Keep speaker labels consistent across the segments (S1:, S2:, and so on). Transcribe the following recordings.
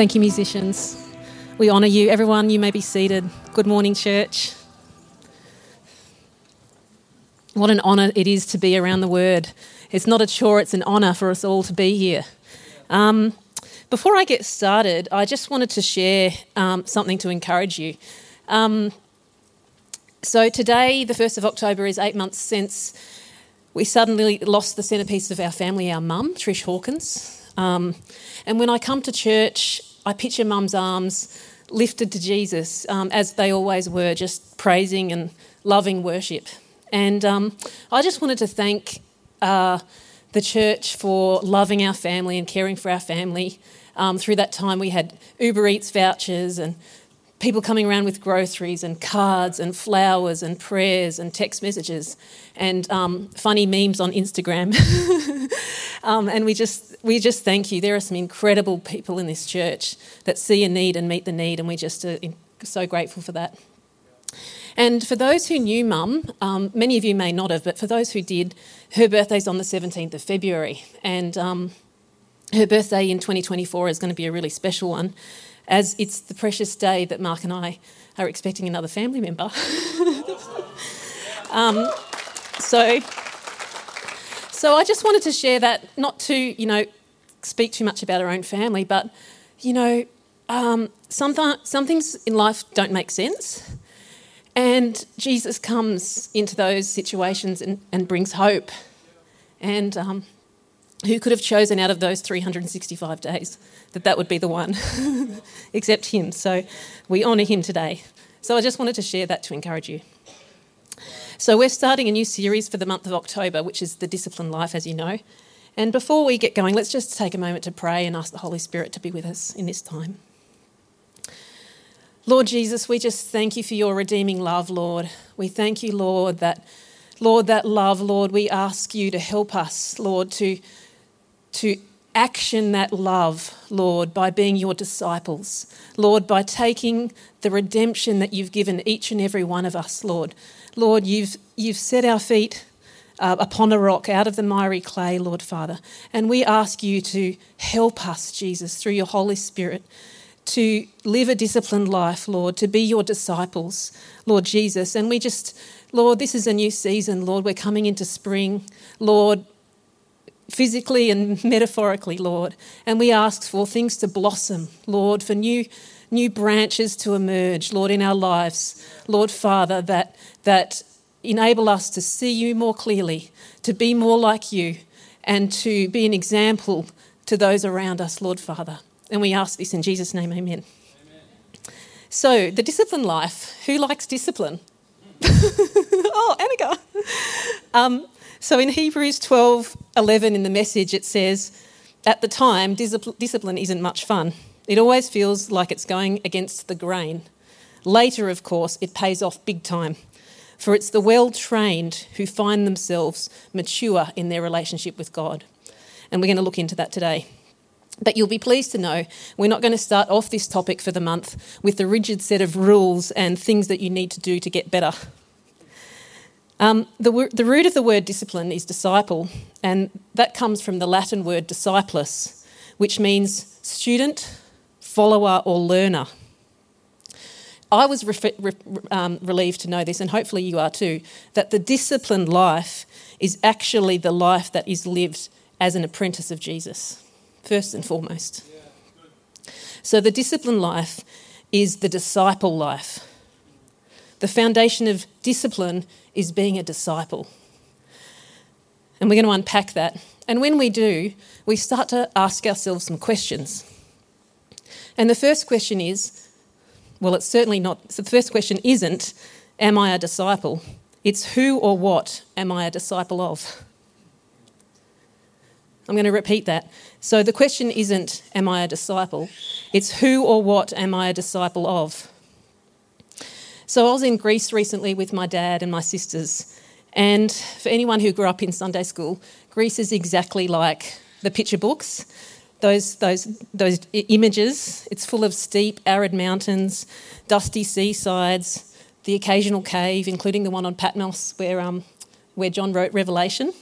S1: Thank you, musicians. We honour you. Everyone, you may be seated. Good morning, church. What an honour it is to be around the Word. It's not a chore, it's an honour for us all to be here. Um, before I get started, I just wanted to share um, something to encourage you. Um, so, today, the 1st of October, is eight months since we suddenly lost the centrepiece of our family, our mum, Trish Hawkins. Um, and when I come to church, I picture mum's arms lifted to Jesus, um, as they always were, just praising and loving worship. And um, I just wanted to thank uh, the church for loving our family and caring for our family. Um, through that time, we had Uber Eats vouchers and people coming around with groceries and cards and flowers and prayers and text messages and um, funny memes on Instagram. um, and we just we just thank you. There are some incredible people in this church that see a need and meet the need, and we just are so grateful for that. And for those who knew Mum, um, many of you may not have, but for those who did, her birthday's on the 17th of February, and um, her birthday in 2024 is going to be a really special one, as it's the precious day that Mark and I are expecting another family member. um, so, so I just wanted to share that, not to you know speak too much about our own family, but you know, um, some, th- some things in life don't make sense. And Jesus comes into those situations and, and brings hope. And um, who could have chosen out of those 365 days that that would be the one, except Him? So we honour Him today. So I just wanted to share that to encourage you. So we're starting a new series for the month of October, which is the disciplined life, as you know. And before we get going, let's just take a moment to pray and ask the Holy Spirit to be with us in this time. Lord Jesus, we just thank you for your redeeming love, Lord. We thank you, Lord, that Lord, that love, Lord, we ask you to help us, Lord, to, to action that love, Lord, by being your disciples. Lord, by taking the redemption that you've given each and every one of us, Lord. Lord, you've, you've set our feet uh, upon a rock out of the miry clay, Lord Father. And we ask you to help us, Jesus, through your Holy Spirit, to live a disciplined life, Lord, to be your disciples, Lord Jesus. And we just, Lord, this is a new season, Lord. We're coming into spring, Lord, physically and metaphorically, Lord. And we ask for things to blossom, Lord, for new new branches to emerge, Lord, in our lives, Lord Father, that that enable us to see you more clearly, to be more like you, and to be an example to those around us, Lord Father. And we ask this in Jesus' name, amen. amen. So, the discipline life. Who likes discipline? oh, Annika. Um, so, in Hebrews 12 11 in the message, it says, At the time, discipline isn't much fun. It always feels like it's going against the grain. Later, of course, it pays off big time for it's the well trained who find themselves mature in their relationship with God. And we're going to look into that today. But you'll be pleased to know we're not going to start off this topic for the month with a rigid set of rules and things that you need to do to get better. Um, the, the root of the word discipline is disciple, and that comes from the Latin word discipulus, which means student, follower, or learner. I was re- re- um, relieved to know this, and hopefully you are too, that the disciplined life is actually the life that is lived as an apprentice of Jesus, first and foremost. So the disciplined life is the disciple life. The foundation of discipline is being a disciple. And we're going to unpack that. And when we do, we start to ask ourselves some questions. And the first question is well, it's certainly not. So the first question isn't, Am I a disciple? It's who or what am I a disciple of? I'm going to repeat that. So the question isn't, Am I a disciple? It's who or what am I a disciple of? So I was in Greece recently with my dad and my sisters. And for anyone who grew up in Sunday school, Greece is exactly like the picture books those, those, those images. It's full of steep, arid mountains, dusty seasides, the occasional cave, including the one on Patmos where, um, where John wrote Revelation.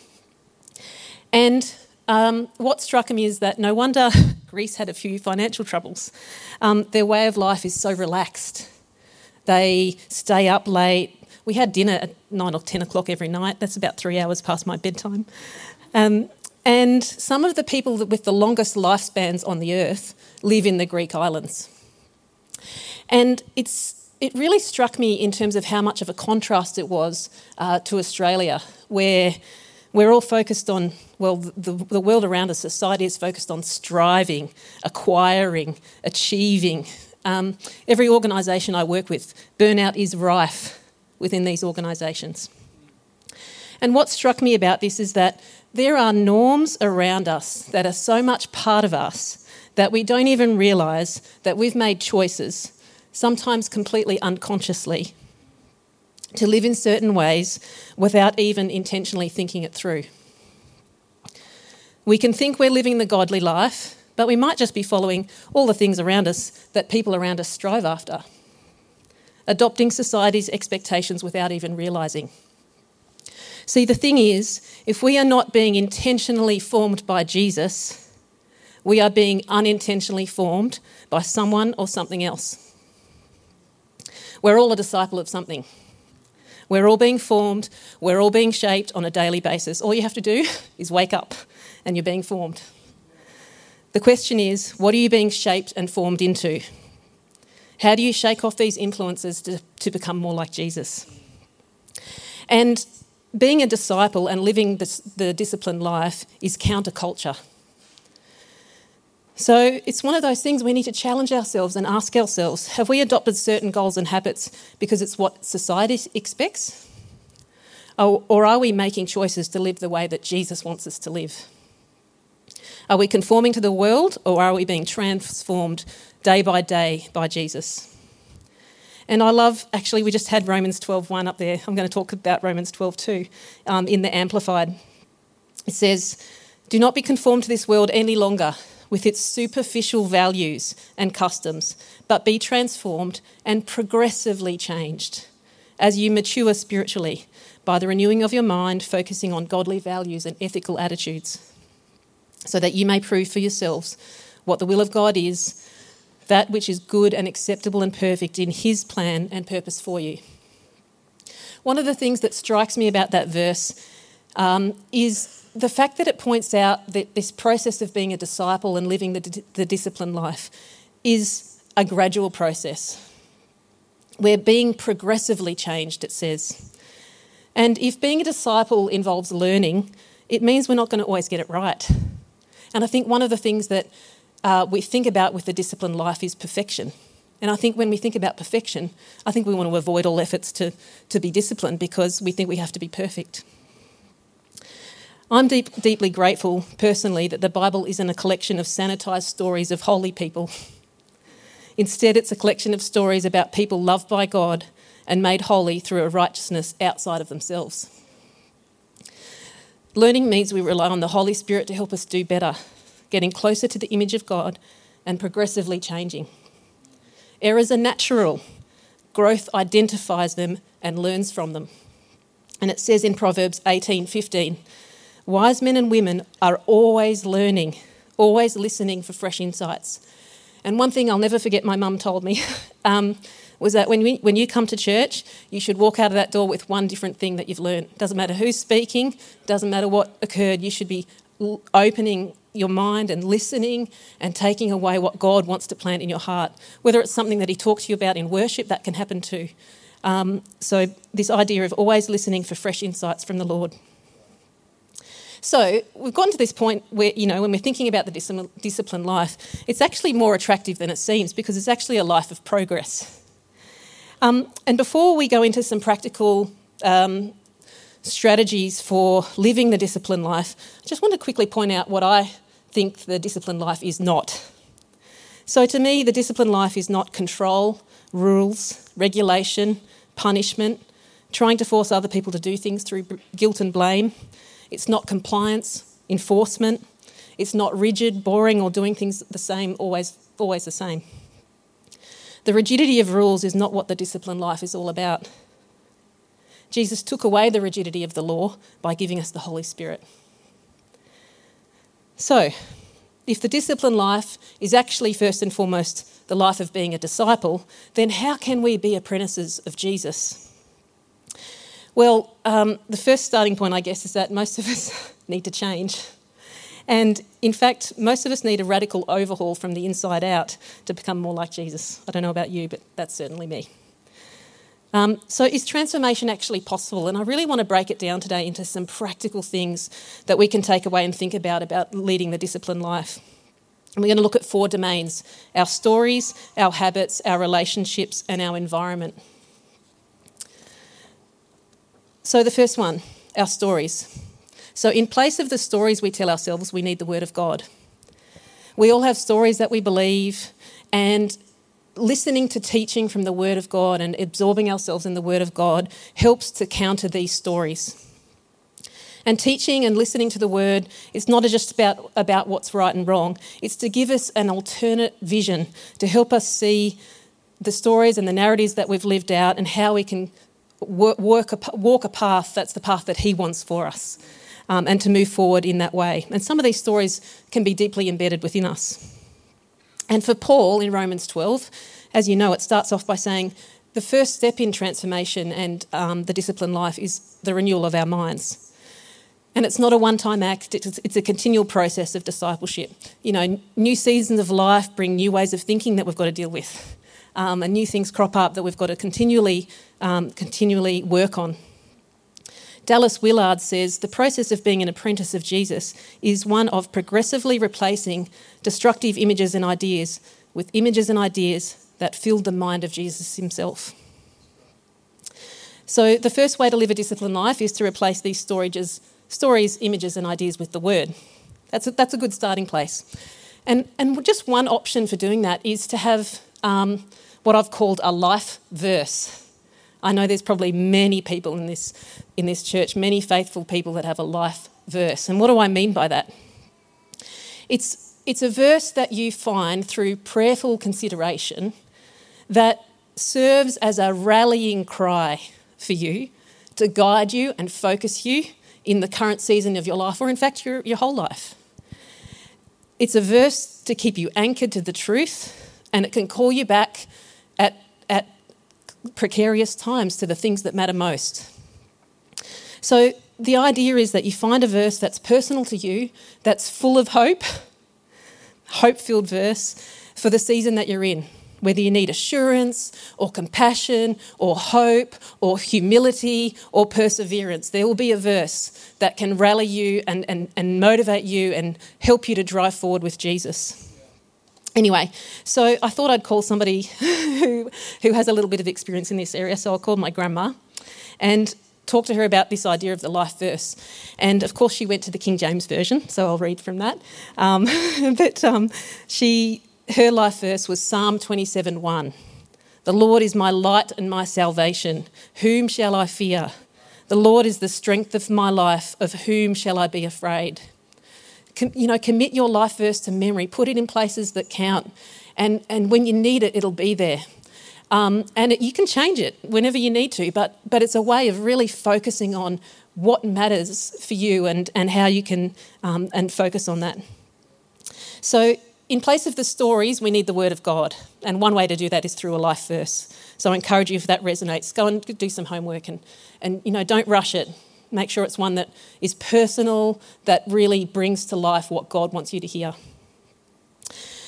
S1: And um, what struck me is that no wonder Greece had a few financial troubles. Um, their way of life is so relaxed. They stay up late. We had dinner at nine or ten o'clock every night. That's about three hours past my bedtime. Um, and some of the people with the longest lifespans on the earth live in the Greek islands. And it's, it really struck me in terms of how much of a contrast it was uh, to Australia, where we're all focused on, well, the, the world around us, society is focused on striving, acquiring, achieving. Um, every organisation I work with, burnout is rife within these organisations. And what struck me about this is that there are norms around us that are so much part of us that we don't even realise that we've made choices, sometimes completely unconsciously, to live in certain ways without even intentionally thinking it through. We can think we're living the godly life, but we might just be following all the things around us that people around us strive after, adopting society's expectations without even realising. See, the thing is, if we are not being intentionally formed by Jesus, we are being unintentionally formed by someone or something else. We're all a disciple of something. We're all being formed, we're all being shaped on a daily basis. All you have to do is wake up and you're being formed. The question is what are you being shaped and formed into? How do you shake off these influences to, to become more like Jesus? And being a disciple and living the, the disciplined life is counterculture. So it's one of those things we need to challenge ourselves and ask ourselves have we adopted certain goals and habits because it's what society expects? Or are we making choices to live the way that Jesus wants us to live? Are we conforming to the world or are we being transformed day by day by Jesus? And I love, actually, we just had Romans 12.1 up there. I'm going to talk about Romans 12.2 um, in the Amplified. It says, Do not be conformed to this world any longer with its superficial values and customs, but be transformed and progressively changed as you mature spiritually by the renewing of your mind, focusing on godly values and ethical attitudes, so that you may prove for yourselves what the will of God is that which is good and acceptable and perfect in His plan and purpose for you. One of the things that strikes me about that verse um, is the fact that it points out that this process of being a disciple and living the, the disciplined life is a gradual process. We're being progressively changed, it says. And if being a disciple involves learning, it means we're not going to always get it right. And I think one of the things that uh, we think about with the disciplined life is perfection. And I think when we think about perfection, I think we want to avoid all efforts to, to be disciplined because we think we have to be perfect. I'm deep, deeply grateful personally that the Bible isn't a collection of sanitised stories of holy people. Instead, it's a collection of stories about people loved by God and made holy through a righteousness outside of themselves. Learning means we rely on the Holy Spirit to help us do better getting closer to the image of God, and progressively changing. Errors are natural. Growth identifies them and learns from them. And it says in Proverbs 18:15, wise men and women are always learning, always listening for fresh insights. And one thing I'll never forget my mum told me um, was that when, we, when you come to church, you should walk out of that door with one different thing that you've learned. Doesn't matter who's speaking, doesn't matter what occurred, you should be opening your mind and listening and taking away what God wants to plant in your heart. Whether it's something that He talks to you about in worship, that can happen too. Um, so, this idea of always listening for fresh insights from the Lord. So, we've gotten to this point where, you know, when we're thinking about the disciplined life, it's actually more attractive than it seems because it's actually a life of progress. Um, and before we go into some practical um, strategies for living the disciplined life, I just want to quickly point out what I think the disciplined life is not. So, to me, the disciplined life is not control, rules, regulation, punishment, trying to force other people to do things through guilt and blame. It's not compliance, enforcement. It's not rigid, boring, or doing things the same, always, always the same. The rigidity of rules is not what the disciplined life is all about. Jesus took away the rigidity of the law by giving us the Holy Spirit. So, if the discipline life is actually first and foremost the life of being a disciple, then how can we be apprentices of Jesus? Well, um, the first starting point, I guess, is that most of us need to change. And in fact, most of us need a radical overhaul from the inside out to become more like Jesus. I don't know about you, but that's certainly me. Um, so, is transformation actually possible? And I really want to break it down today into some practical things that we can take away and think about about leading the disciplined life. And we're going to look at four domains our stories, our habits, our relationships, and our environment. So, the first one, our stories. So, in place of the stories we tell ourselves, we need the Word of God. We all have stories that we believe, and listening to teaching from the Word of God and absorbing ourselves in the Word of God helps to counter these stories. And teaching and listening to the Word is not just about, about what's right and wrong, it's to give us an alternate vision to help us see the stories and the narratives that we've lived out and how we can work, work walk a path that's the path that He wants for us um, and to move forward in that way. And some of these stories can be deeply embedded within us. And for Paul in Romans 12, as you know, it starts off by saying the first step in transformation and um, the disciplined life is the renewal of our minds. And it's not a one time act, it's, a continual process of discipleship. You know, new seasons of life bring new ways of thinking that we've got to deal with. Um, and new things crop up that we've got to continually, um, continually work on. Dallas Willard says the process of being an apprentice of Jesus is one of progressively replacing destructive images and ideas with images and ideas that filled the mind of Jesus himself. So, the first way to live a disciplined life is to replace these storages, stories, images, and ideas with the word. That's a, that's a good starting place. And, and just one option for doing that is to have um, what I've called a life verse. I know there's probably many people in this, in this church, many faithful people that have a life verse. And what do I mean by that? It's, it's a verse that you find through prayerful consideration that serves as a rallying cry for you to guide you and focus you in the current season of your life, or in fact, your, your whole life. It's a verse to keep you anchored to the truth, and it can call you back at, precarious times to the things that matter most. So, the idea is that you find a verse that's personal to you, that's full of hope, hope filled verse for the season that you're in. Whether you need assurance or compassion or hope or humility or perseverance, there will be a verse that can rally you and, and, and motivate you and help you to drive forward with Jesus. Anyway, so I thought I'd call somebody who, who has a little bit of experience in this area. So I called my grandma and talked to her about this idea of the life verse. And of course, she went to the King James Version, so I'll read from that. Um, but um, she, her life verse was Psalm 27 1. The Lord is my light and my salvation. Whom shall I fear? The Lord is the strength of my life. Of whom shall I be afraid? Com, you know, commit your life verse to memory, put it in places that count, and, and when you need it, it'll be there. Um, and it, you can change it whenever you need to, but, but it's a way of really focusing on what matters for you and, and how you can um, and focus on that. So, in place of the stories, we need the Word of God. And one way to do that is through a life verse. So I encourage you, if that resonates, go and do some homework and, and you know, don't rush it. Make sure it's one that is personal, that really brings to life what God wants you to hear.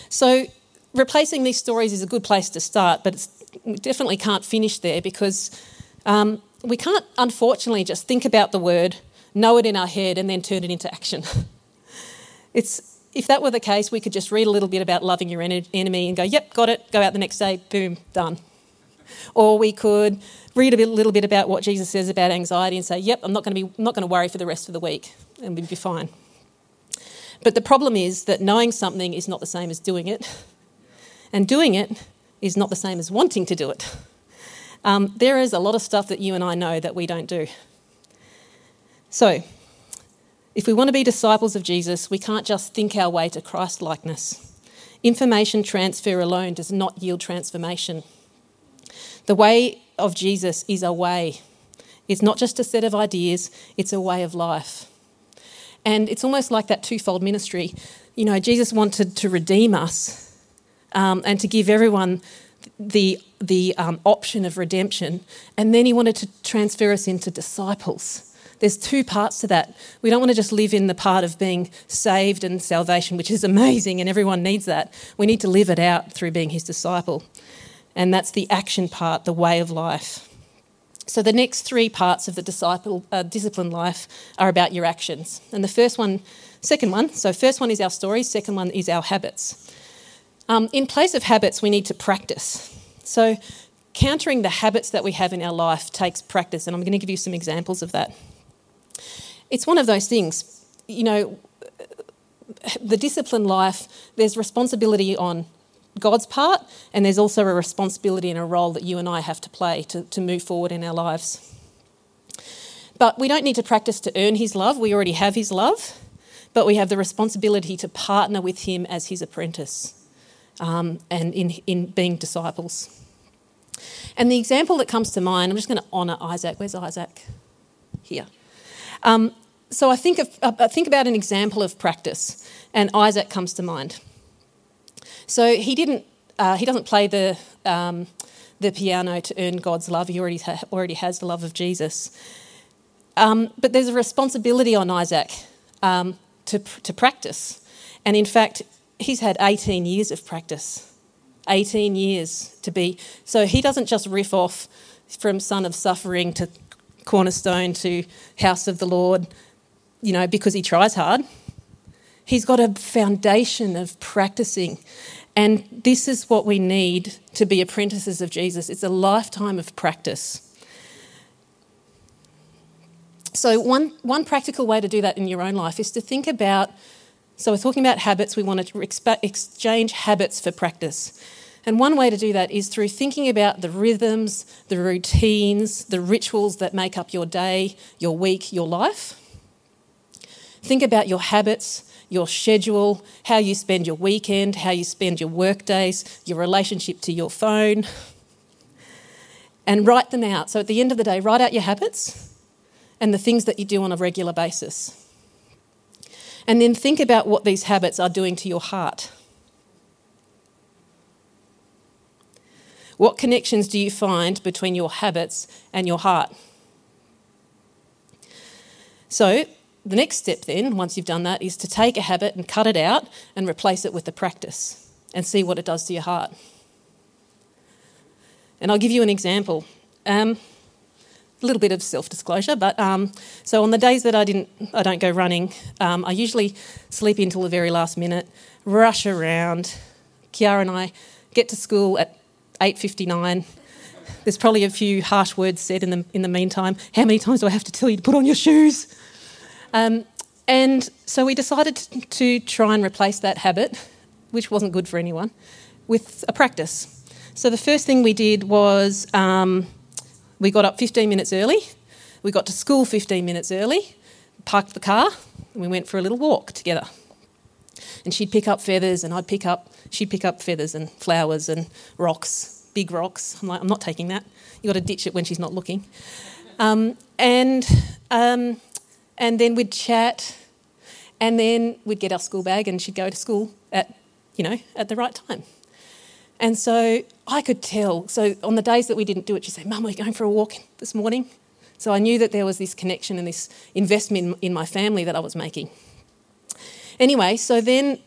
S1: So, replacing these stories is a good place to start, but we definitely can't finish there because um, we can't, unfortunately, just think about the word, know it in our head, and then turn it into action. it's, if that were the case, we could just read a little bit about loving your enemy and go, yep, got it, go out the next day, boom, done. Or we could read a bit, little bit about what Jesus says about anxiety and say, yep, I'm not going to be not going to worry for the rest of the week and we'd be fine. But the problem is that knowing something is not the same as doing it, and doing it is not the same as wanting to do it. Um, there is a lot of stuff that you and I know that we don't do. So, if we want to be disciples of Jesus, we can't just think our way to Christ likeness. Information transfer alone does not yield transformation. The way of Jesus is a way. It's not just a set of ideas, it's a way of life. And it's almost like that twofold ministry. You know, Jesus wanted to redeem us um, and to give everyone the, the um, option of redemption. And then he wanted to transfer us into disciples. There's two parts to that. We don't want to just live in the part of being saved and salvation, which is amazing and everyone needs that. We need to live it out through being his disciple. And that's the action part, the way of life. So the next three parts of the disciple uh, discipline life are about your actions. And the first one, second one, so first one is our stories, second one is our habits. Um, in place of habits, we need to practice. So countering the habits that we have in our life takes practice, and I'm going to give you some examples of that. It's one of those things, you know, the discipline life, there's responsibility on God's part, and there's also a responsibility and a role that you and I have to play to, to move forward in our lives. But we don't need to practice to earn His love, we already have His love, but we have the responsibility to partner with Him as His apprentice um, and in, in being disciples. And the example that comes to mind, I'm just going to honour Isaac. Where's Isaac? Here. Um, so I think, of, I think about an example of practice, and Isaac comes to mind. So he didn't. Uh, he doesn't play the um, the piano to earn God's love. He already ha- already has the love of Jesus. Um, but there's a responsibility on Isaac um, to to practice, and in fact, he's had 18 years of practice. 18 years to be. So he doesn't just riff off from Son of Suffering to Cornerstone to House of the Lord, you know, because he tries hard. He's got a foundation of practicing. And this is what we need to be apprentices of Jesus it's a lifetime of practice. So, one, one practical way to do that in your own life is to think about. So, we're talking about habits, we want to exchange habits for practice. And one way to do that is through thinking about the rhythms, the routines, the rituals that make up your day, your week, your life. Think about your habits, your schedule, how you spend your weekend, how you spend your work days, your relationship to your phone, and write them out. So at the end of the day, write out your habits and the things that you do on a regular basis. And then think about what these habits are doing to your heart. What connections do you find between your habits and your heart? So, the next step, then, once you've done that, is to take a habit and cut it out and replace it with a practice and see what it does to your heart. And I'll give you an example. Um, a little bit of self-disclosure, but um, so on the days that I didn't, I don't go running, um, I usually sleep until the very last minute, rush around. Kiara and I get to school at 8:59. There's probably a few harsh words said in the in the meantime. How many times do I have to tell you to put on your shoes? Um, and so we decided to try and replace that habit, which wasn't good for anyone, with a practice. So the first thing we did was um, we got up 15 minutes early. We got to school 15 minutes early, parked the car, and we went for a little walk together. And she'd pick up feathers, and I'd pick up, she'd pick up feathers and flowers and rocks, big rocks. I'm like, I'm not taking that. You've got to ditch it when she's not looking. Um, and um, and then we'd chat, and then we'd get our school bag, and she'd go to school at, you know, at the right time. And so I could tell. So on the days that we didn't do it, she'd say, "Mum, we're going for a walk this morning." So I knew that there was this connection and this investment in my family that I was making. Anyway, so then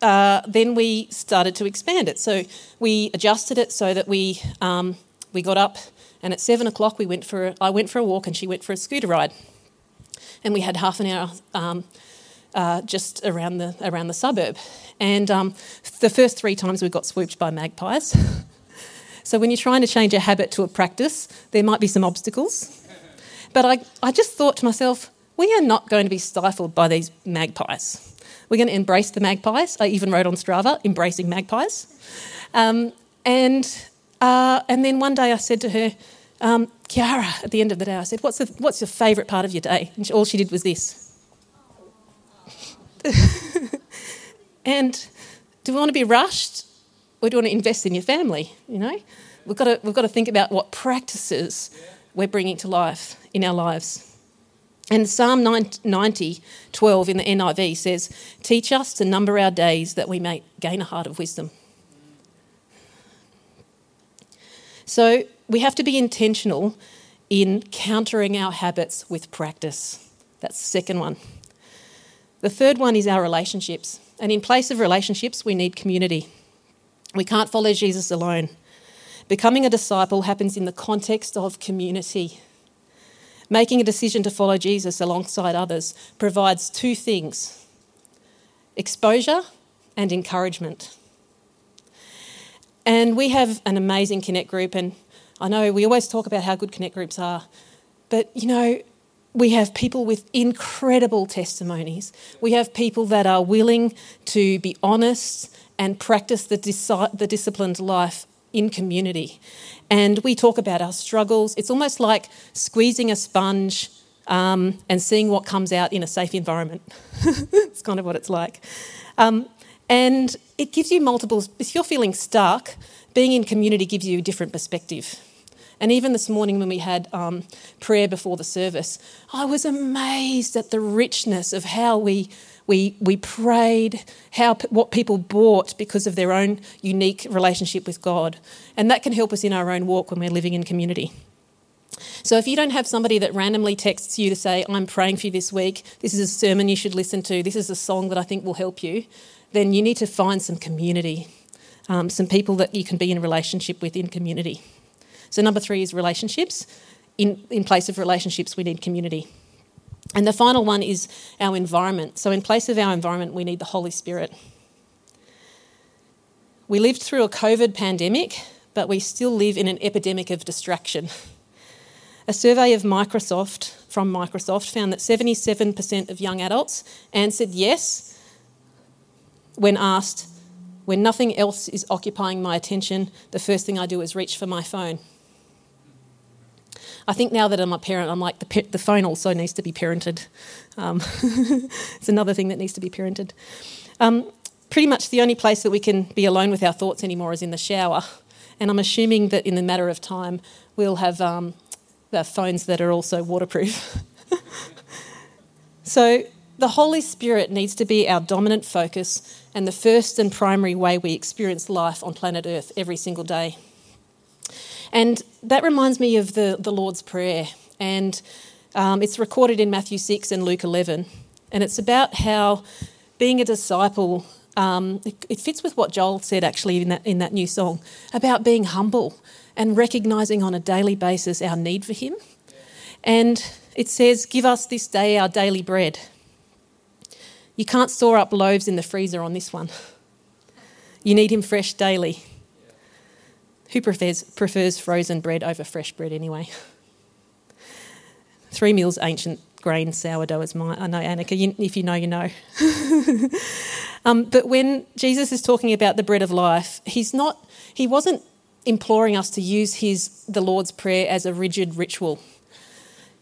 S1: uh, then we started to expand it. So we adjusted it so that we um, we got up, and at seven o'clock we went for a, I went for a walk and she went for a scooter ride and we had half an hour um, uh, just around the around the suburb. And um, the first three times we got swooped by magpies. so when you're trying to change a habit to a practice, there might be some obstacles. But I, I just thought to myself, we are not going to be stifled by these magpies. We're going to embrace the magpies. I even wrote on Strava, embracing magpies. Um, and, uh, and then one day I said to her, um, Kiara, at the end of the day, I said, What's, the, what's your favourite part of your day? And she, all she did was this. and do we want to be rushed or do we want to invest in your family? You know, we've got to, we've got to think about what practices we're bringing to life in our lives. And Psalm 90, 12 in the NIV says, Teach us to number our days that we may gain a heart of wisdom. So we have to be intentional in countering our habits with practice. That's the second one. The third one is our relationships. And in place of relationships, we need community. We can't follow Jesus alone. Becoming a disciple happens in the context of community. Making a decision to follow Jesus alongside others provides two things exposure and encouragement. And we have an amazing Connect group, and I know we always talk about how good Connect groups are, but you know, we have people with incredible testimonies. We have people that are willing to be honest and practice the, dis- the disciplined life in community. And we talk about our struggles. It's almost like squeezing a sponge um, and seeing what comes out in a safe environment. it's kind of what it's like. Um, and it gives you multiple, if you're feeling stuck, being in community gives you a different perspective. And even this morning when we had um, prayer before the service, I was amazed at the richness of how we we, we prayed, how, what people bought because of their own unique relationship with God. And that can help us in our own walk when we're living in community. So if you don't have somebody that randomly texts you to say, I'm praying for you this week, this is a sermon you should listen to, this is a song that I think will help you, then you need to find some community, um, some people that you can be in relationship with in community. So number three is relationships. In, in place of relationships, we need community. And the final one is our environment. So, in place of our environment, we need the Holy Spirit. We lived through a COVID pandemic, but we still live in an epidemic of distraction. A survey of Microsoft from Microsoft found that 77% of young adults answered yes when asked, when nothing else is occupying my attention, the first thing I do is reach for my phone. I think now that I'm a parent, I'm like, the, the phone also needs to be parented. Um, it's another thing that needs to be parented. Um, pretty much the only place that we can be alone with our thoughts anymore is in the shower. And I'm assuming that in the matter of time, we'll have um, the phones that are also waterproof. so the Holy Spirit needs to be our dominant focus and the first and primary way we experience life on planet Earth every single day. And that reminds me of the, the Lord's Prayer. And um, it's recorded in Matthew 6 and Luke 11. And it's about how being a disciple, um, it, it, fits with what Joel said actually in that, in that new song about being humble and recognizing on a daily basis our need for Him. And it says, Give us this day our daily bread. You can't store up loaves in the freezer on this one. You need Him fresh daily. Who prefers, prefers frozen bread over fresh bread anyway? Three meals ancient grain sourdough is mine. I know, Annika, you, if you know, you know. um, but when Jesus is talking about the bread of life, he's not, he wasn't imploring us to use his, the Lord's Prayer as a rigid ritual.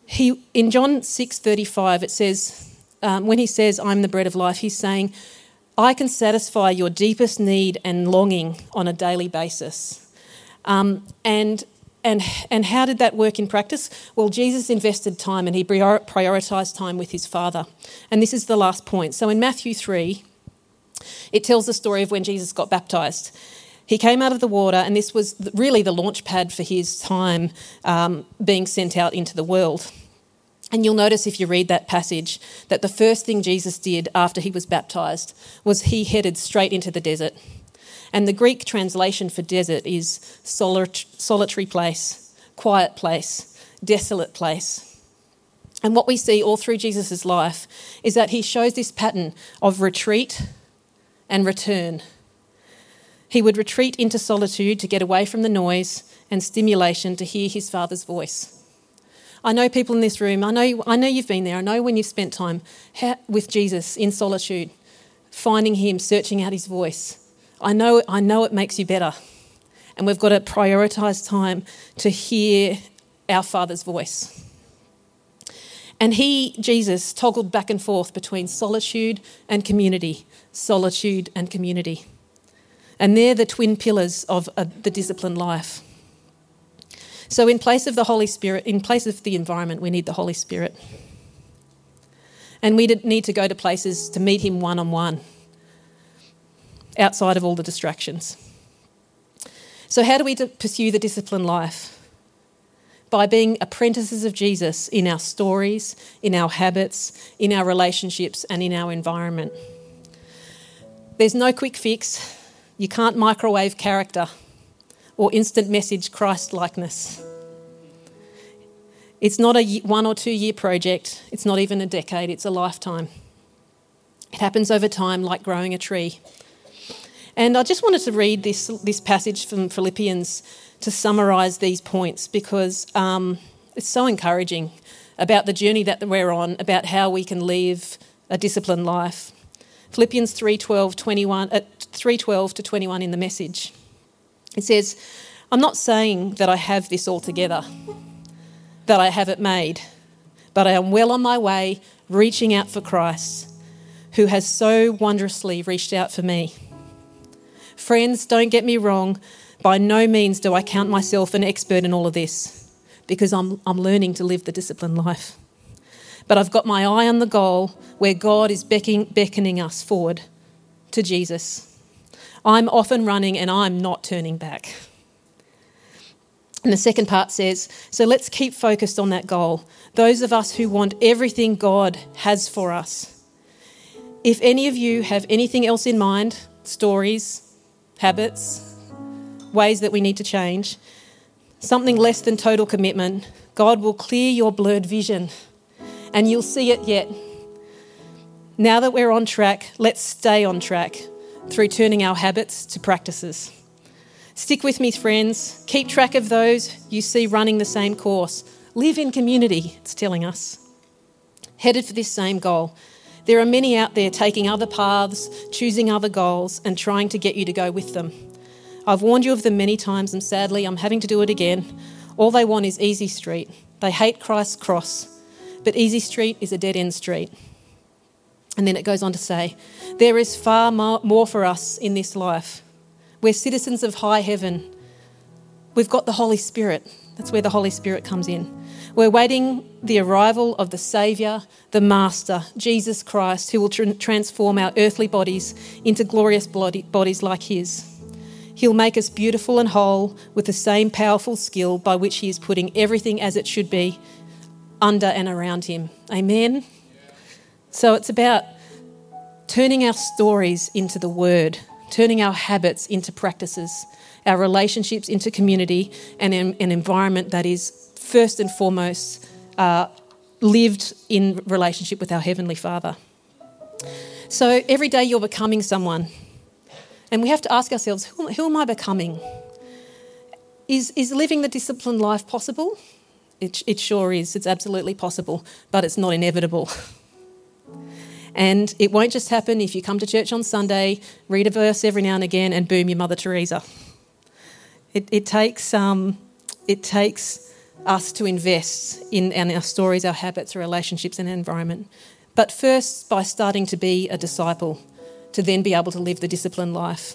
S1: He, in John 6.35, it says, um, when he says, I'm the bread of life, he's saying, I can satisfy your deepest need and longing on a daily basis. Um, and and, and how did that work in practice? Well, Jesus invested time and he prioritized time with his Father. And this is the last point. So in Matthew 3, it tells the story of when Jesus got baptized. He came out of the water, and this was really the launch pad for his time um, being sent out into the world. And you'll notice if you read that passage that the first thing Jesus did after he was baptized was he headed straight into the desert. And the Greek translation for desert is solitary place, quiet place, desolate place. And what we see all through Jesus' life is that he shows this pattern of retreat and return. He would retreat into solitude to get away from the noise and stimulation to hear his Father's voice. I know people in this room, I know, I know you've been there, I know when you've spent time with Jesus in solitude, finding him, searching out his voice. I know, I know it makes you better. And we've got to prioritise time to hear our Father's voice. And he, Jesus, toggled back and forth between solitude and community, solitude and community. And they're the twin pillars of uh, the disciplined life. So, in place of the Holy Spirit, in place of the environment, we need the Holy Spirit. And we need to go to places to meet Him one on one, outside of all the distractions. So, how do we pursue the disciplined life? By being apprentices of Jesus in our stories, in our habits, in our relationships, and in our environment. There's no quick fix. You can't microwave character or instant message Christ likeness. It's not a one or two year project, it's not even a decade, it's a lifetime. It happens over time like growing a tree. And I just wanted to read this, this passage from Philippians to summarise these points because um, it's so encouraging about the journey that we're on, about how we can live a disciplined life. Philippians 3:12 21 uh, 3:12 to 21 in the message. It says, "I'm not saying that I have this all together, that I have it made, but I am well on my way reaching out for Christ, who has so wondrously reached out for me." Friends, don't get me wrong, by no means do I count myself an expert in all of this because I'm, I'm learning to live the disciplined life. But I've got my eye on the goal where God is beckoning, beckoning us forward to Jesus. I'm often running and I'm not turning back. And the second part says, so let's keep focused on that goal. Those of us who want everything God has for us. If any of you have anything else in mind, stories, habits, ways that we need to change, something less than total commitment, God will clear your blurred vision and you'll see it yet. Now that we're on track, let's stay on track through turning our habits to practices. Stick with me, friends. Keep track of those you see running the same course. Live in community, it's telling us. Headed for this same goal. There are many out there taking other paths, choosing other goals, and trying to get you to go with them. I've warned you of them many times, and sadly, I'm having to do it again. All they want is easy street. They hate Christ's cross, but easy street is a dead end street. And then it goes on to say, There is far more for us in this life. We're citizens of high heaven. We've got the Holy Spirit. That's where the Holy Spirit comes in. We're waiting the arrival of the Saviour, the Master, Jesus Christ, who will tr- transform our earthly bodies into glorious body- bodies like His. He'll make us beautiful and whole with the same powerful skill by which He is putting everything as it should be under and around Him. Amen? So it's about turning our stories into the Word, turning our habits into practices, our relationships into community, and an environment that is first and foremost uh, lived in relationship with our Heavenly Father. So every day you're becoming someone. And we have to ask ourselves who, who am I becoming? Is, is living the disciplined life possible? It, it sure is. It's absolutely possible, but it's not inevitable. And it won't just happen if you come to church on Sunday, read a verse every now and again, and boom, you're Mother Teresa. It, it takes, um, it takes us to invest in, in our stories, our habits, our relationships, and our environment. But first, by starting to be a disciple, to then be able to live the disciplined life.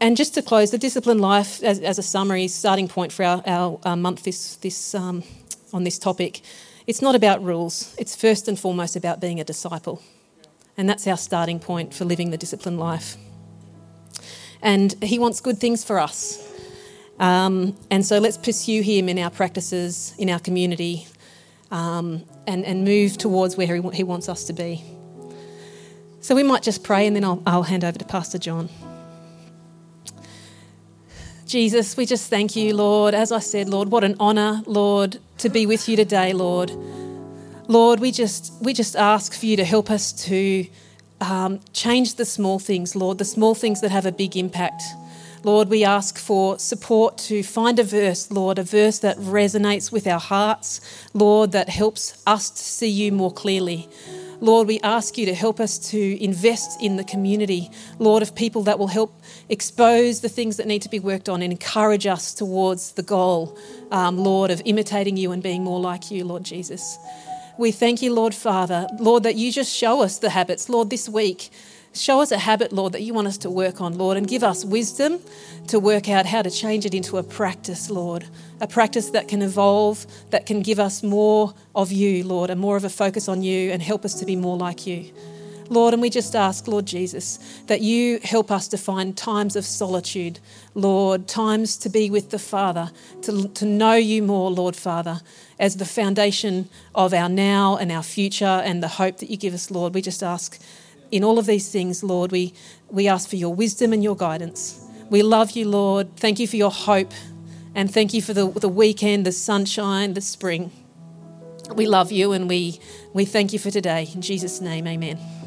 S1: And just to close, the disciplined life, as, as a summary, starting point for our, our, our month this, this, um, on this topic, it's not about rules. It's first and foremost about being a disciple. And that's our starting point for living the disciplined life. And He wants good things for us. Um, and so let's pursue Him in our practices, in our community, um, and, and move towards where he, he, wants us to be. So we might just pray and then I'll, I'll hand over to Pastor John. Jesus, we just thank you, Lord. As I said, Lord, what an honour, Lord, to be with you today, Lord. Lord, we just we just ask for you to help us to um, change the small things, Lord, the small things that have a big impact. Lord, we ask for support to find a verse, Lord, a verse that resonates with our hearts, Lord, that helps us to see you more clearly. Lord, we ask you to help us to invest in the community, Lord, of people that will help expose the things that need to be worked on and encourage us towards the goal, um, Lord, of imitating you and being more like you, Lord Jesus. We thank you, Lord Father, Lord, that you just show us the habits. Lord, this week, Show us a habit, Lord, that you want us to work on, Lord, and give us wisdom to work out how to change it into a practice, Lord. A practice that can evolve, that can give us more of you, Lord, and more of a focus on you and help us to be more like you. Lord, and we just ask, Lord Jesus, that you help us to find times of solitude, Lord, times to be with the Father, to, to know you more, Lord Father, as the foundation of our now and our future and the hope that you give us, Lord. We just ask in all of these things, Lord, we, we ask for your wisdom and your guidance. We love you, Lord. Thank you for your hope. And thank you for the, the weekend, the sunshine, the spring. We love you and we, we thank you for today. In Jesus' name, amen.